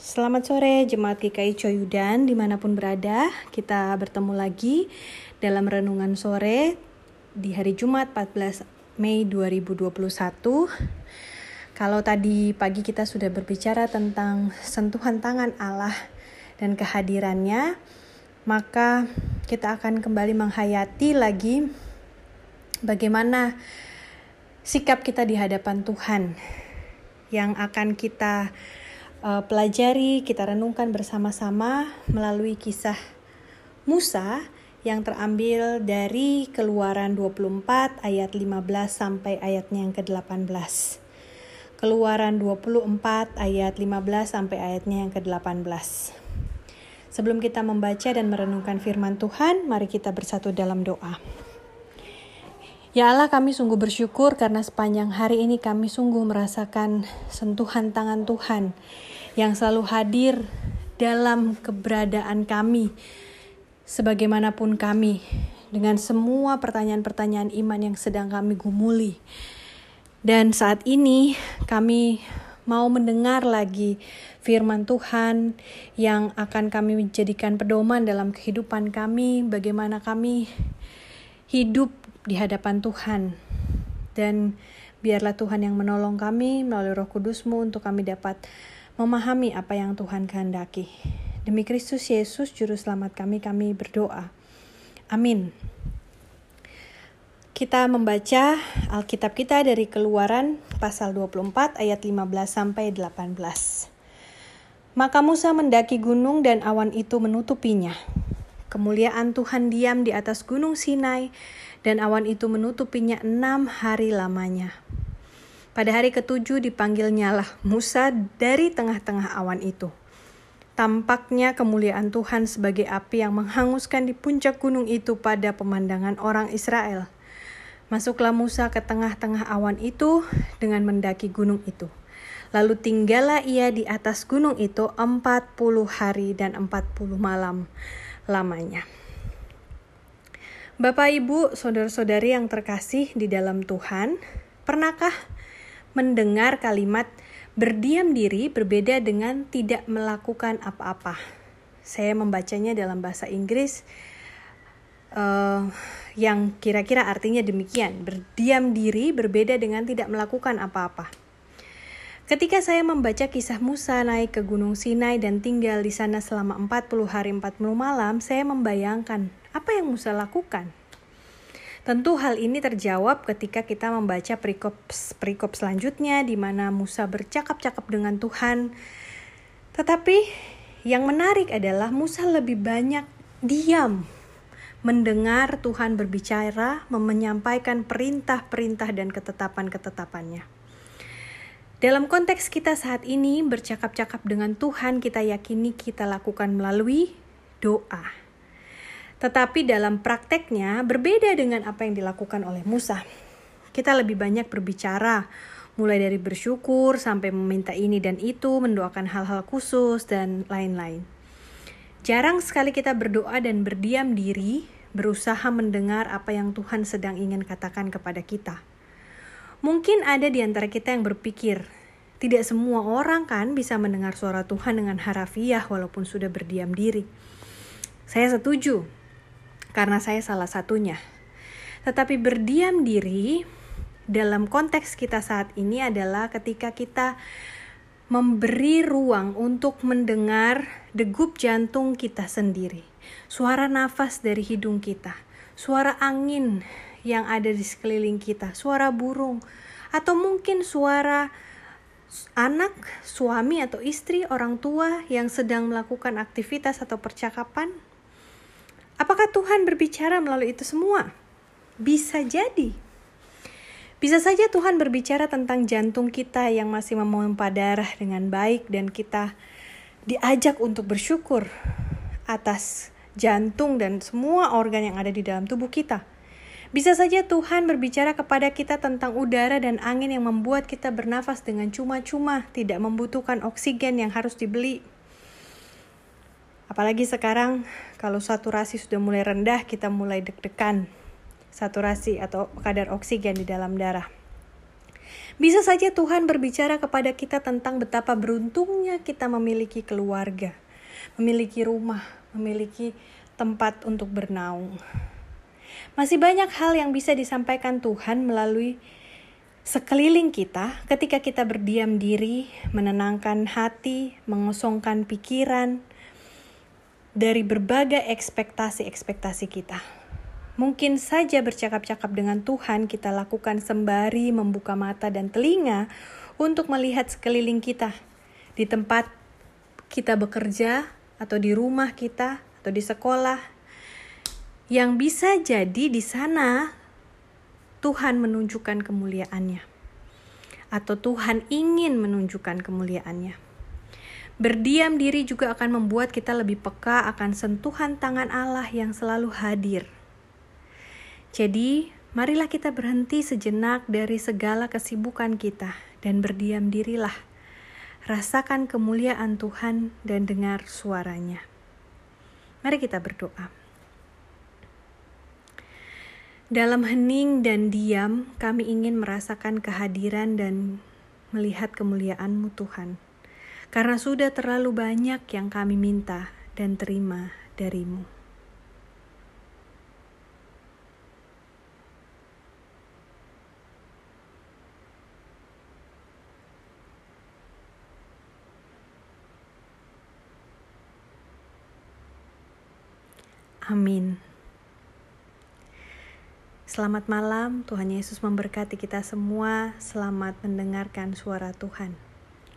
Selamat sore Jemaat GKI Coyudan di mana pun berada Kita bertemu lagi dalam Renungan Sore di hari Jumat 14 Mei 2021 Kalau tadi pagi kita sudah berbicara tentang sentuhan tangan Allah dan kehadirannya Maka kita akan kembali menghayati lagi bagaimana sikap kita di hadapan Tuhan yang akan kita uh, pelajari, kita renungkan bersama-sama melalui kisah Musa yang terambil dari Keluaran 24 ayat 15 sampai ayatnya yang ke-18. Keluaran 24 ayat 15 sampai ayatnya yang ke-18. Sebelum kita membaca dan merenungkan firman Tuhan, mari kita bersatu dalam doa. Ya Allah kami sungguh bersyukur karena sepanjang hari ini kami sungguh merasakan sentuhan tangan Tuhan yang selalu hadir dalam keberadaan kami sebagaimanapun kami dengan semua pertanyaan-pertanyaan iman yang sedang kami gumuli. Dan saat ini kami mau mendengar lagi firman Tuhan yang akan kami jadikan pedoman dalam kehidupan kami, bagaimana kami hidup di hadapan Tuhan. Dan biarlah Tuhan yang menolong kami melalui roh kudusmu untuk kami dapat memahami apa yang Tuhan kehendaki. Demi Kristus Yesus, Juru Selamat kami, kami berdoa. Amin. Kita membaca Alkitab kita dari Keluaran pasal 24 ayat 15 sampai 18. Maka Musa mendaki gunung dan awan itu menutupinya. Kemuliaan Tuhan diam di atas gunung Sinai dan awan itu menutupinya enam hari lamanya. Pada hari ketujuh dipanggilnyalah Musa dari tengah-tengah awan itu. Tampaknya kemuliaan Tuhan sebagai api yang menghanguskan di puncak gunung itu pada pemandangan orang Israel. Masuklah Musa ke tengah-tengah awan itu dengan mendaki gunung itu. Lalu tinggallah ia di atas gunung itu empat puluh hari dan empat puluh malam lamanya. Bapak, Ibu, saudara-saudari yang terkasih di dalam Tuhan, pernahkah mendengar kalimat berdiam diri berbeda dengan tidak melakukan apa-apa? Saya membacanya dalam bahasa Inggris uh, yang kira-kira artinya demikian: berdiam diri berbeda dengan tidak melakukan apa-apa. Ketika saya membaca kisah Musa naik ke Gunung Sinai dan tinggal di sana selama 40 hari 40 malam, saya membayangkan apa yang Musa lakukan? Tentu hal ini terjawab ketika kita membaca perikop perikop selanjutnya di mana Musa bercakap-cakap dengan Tuhan. Tetapi yang menarik adalah Musa lebih banyak diam mendengar Tuhan berbicara, menyampaikan perintah-perintah dan ketetapan-ketetapannya. Dalam konteks kita saat ini bercakap-cakap dengan Tuhan, kita yakini kita lakukan melalui doa. Tetapi dalam prakteknya berbeda dengan apa yang dilakukan oleh Musa. Kita lebih banyak berbicara, mulai dari bersyukur sampai meminta ini dan itu, mendoakan hal-hal khusus, dan lain-lain. Jarang sekali kita berdoa dan berdiam diri, berusaha mendengar apa yang Tuhan sedang ingin katakan kepada kita. Mungkin ada di antara kita yang berpikir, tidak semua orang kan bisa mendengar suara Tuhan dengan harafiah walaupun sudah berdiam diri. Saya setuju, karena saya salah satunya. Tetapi berdiam diri dalam konteks kita saat ini adalah ketika kita memberi ruang untuk mendengar degup jantung kita sendiri, suara nafas dari hidung kita, suara angin yang ada di sekeliling kita, suara burung, atau mungkin suara anak, suami, atau istri, orang tua yang sedang melakukan aktivitas atau percakapan Apakah Tuhan berbicara melalui itu semua? Bisa jadi. Bisa saja Tuhan berbicara tentang jantung kita yang masih memompa darah dengan baik dan kita diajak untuk bersyukur atas jantung dan semua organ yang ada di dalam tubuh kita. Bisa saja Tuhan berbicara kepada kita tentang udara dan angin yang membuat kita bernafas dengan cuma-cuma, tidak membutuhkan oksigen yang harus dibeli. Apalagi sekarang kalau saturasi sudah mulai rendah, kita mulai deg-degan saturasi atau kadar oksigen di dalam darah. Bisa saja Tuhan berbicara kepada kita tentang betapa beruntungnya kita memiliki keluarga, memiliki rumah, memiliki tempat untuk bernaung. Masih banyak hal yang bisa disampaikan Tuhan melalui sekeliling kita ketika kita berdiam diri, menenangkan hati, mengosongkan pikiran dari berbagai ekspektasi-ekspektasi kita. Mungkin saja bercakap-cakap dengan Tuhan kita lakukan sembari membuka mata dan telinga untuk melihat sekeliling kita di tempat kita bekerja atau di rumah kita atau di sekolah yang bisa jadi di sana Tuhan menunjukkan kemuliaannya atau Tuhan ingin menunjukkan kemuliaannya. Berdiam diri juga akan membuat kita lebih peka akan sentuhan tangan Allah yang selalu hadir jadi, marilah kita berhenti sejenak dari segala kesibukan kita dan berdiam dirilah. Rasakan kemuliaan Tuhan dan dengar suaranya. Mari kita berdoa. Dalam hening dan diam, kami ingin merasakan kehadiran dan melihat kemuliaan-Mu Tuhan. Karena sudah terlalu banyak yang kami minta dan terima darimu. Amin. Selamat malam, Tuhan Yesus memberkati kita semua. Selamat mendengarkan suara Tuhan.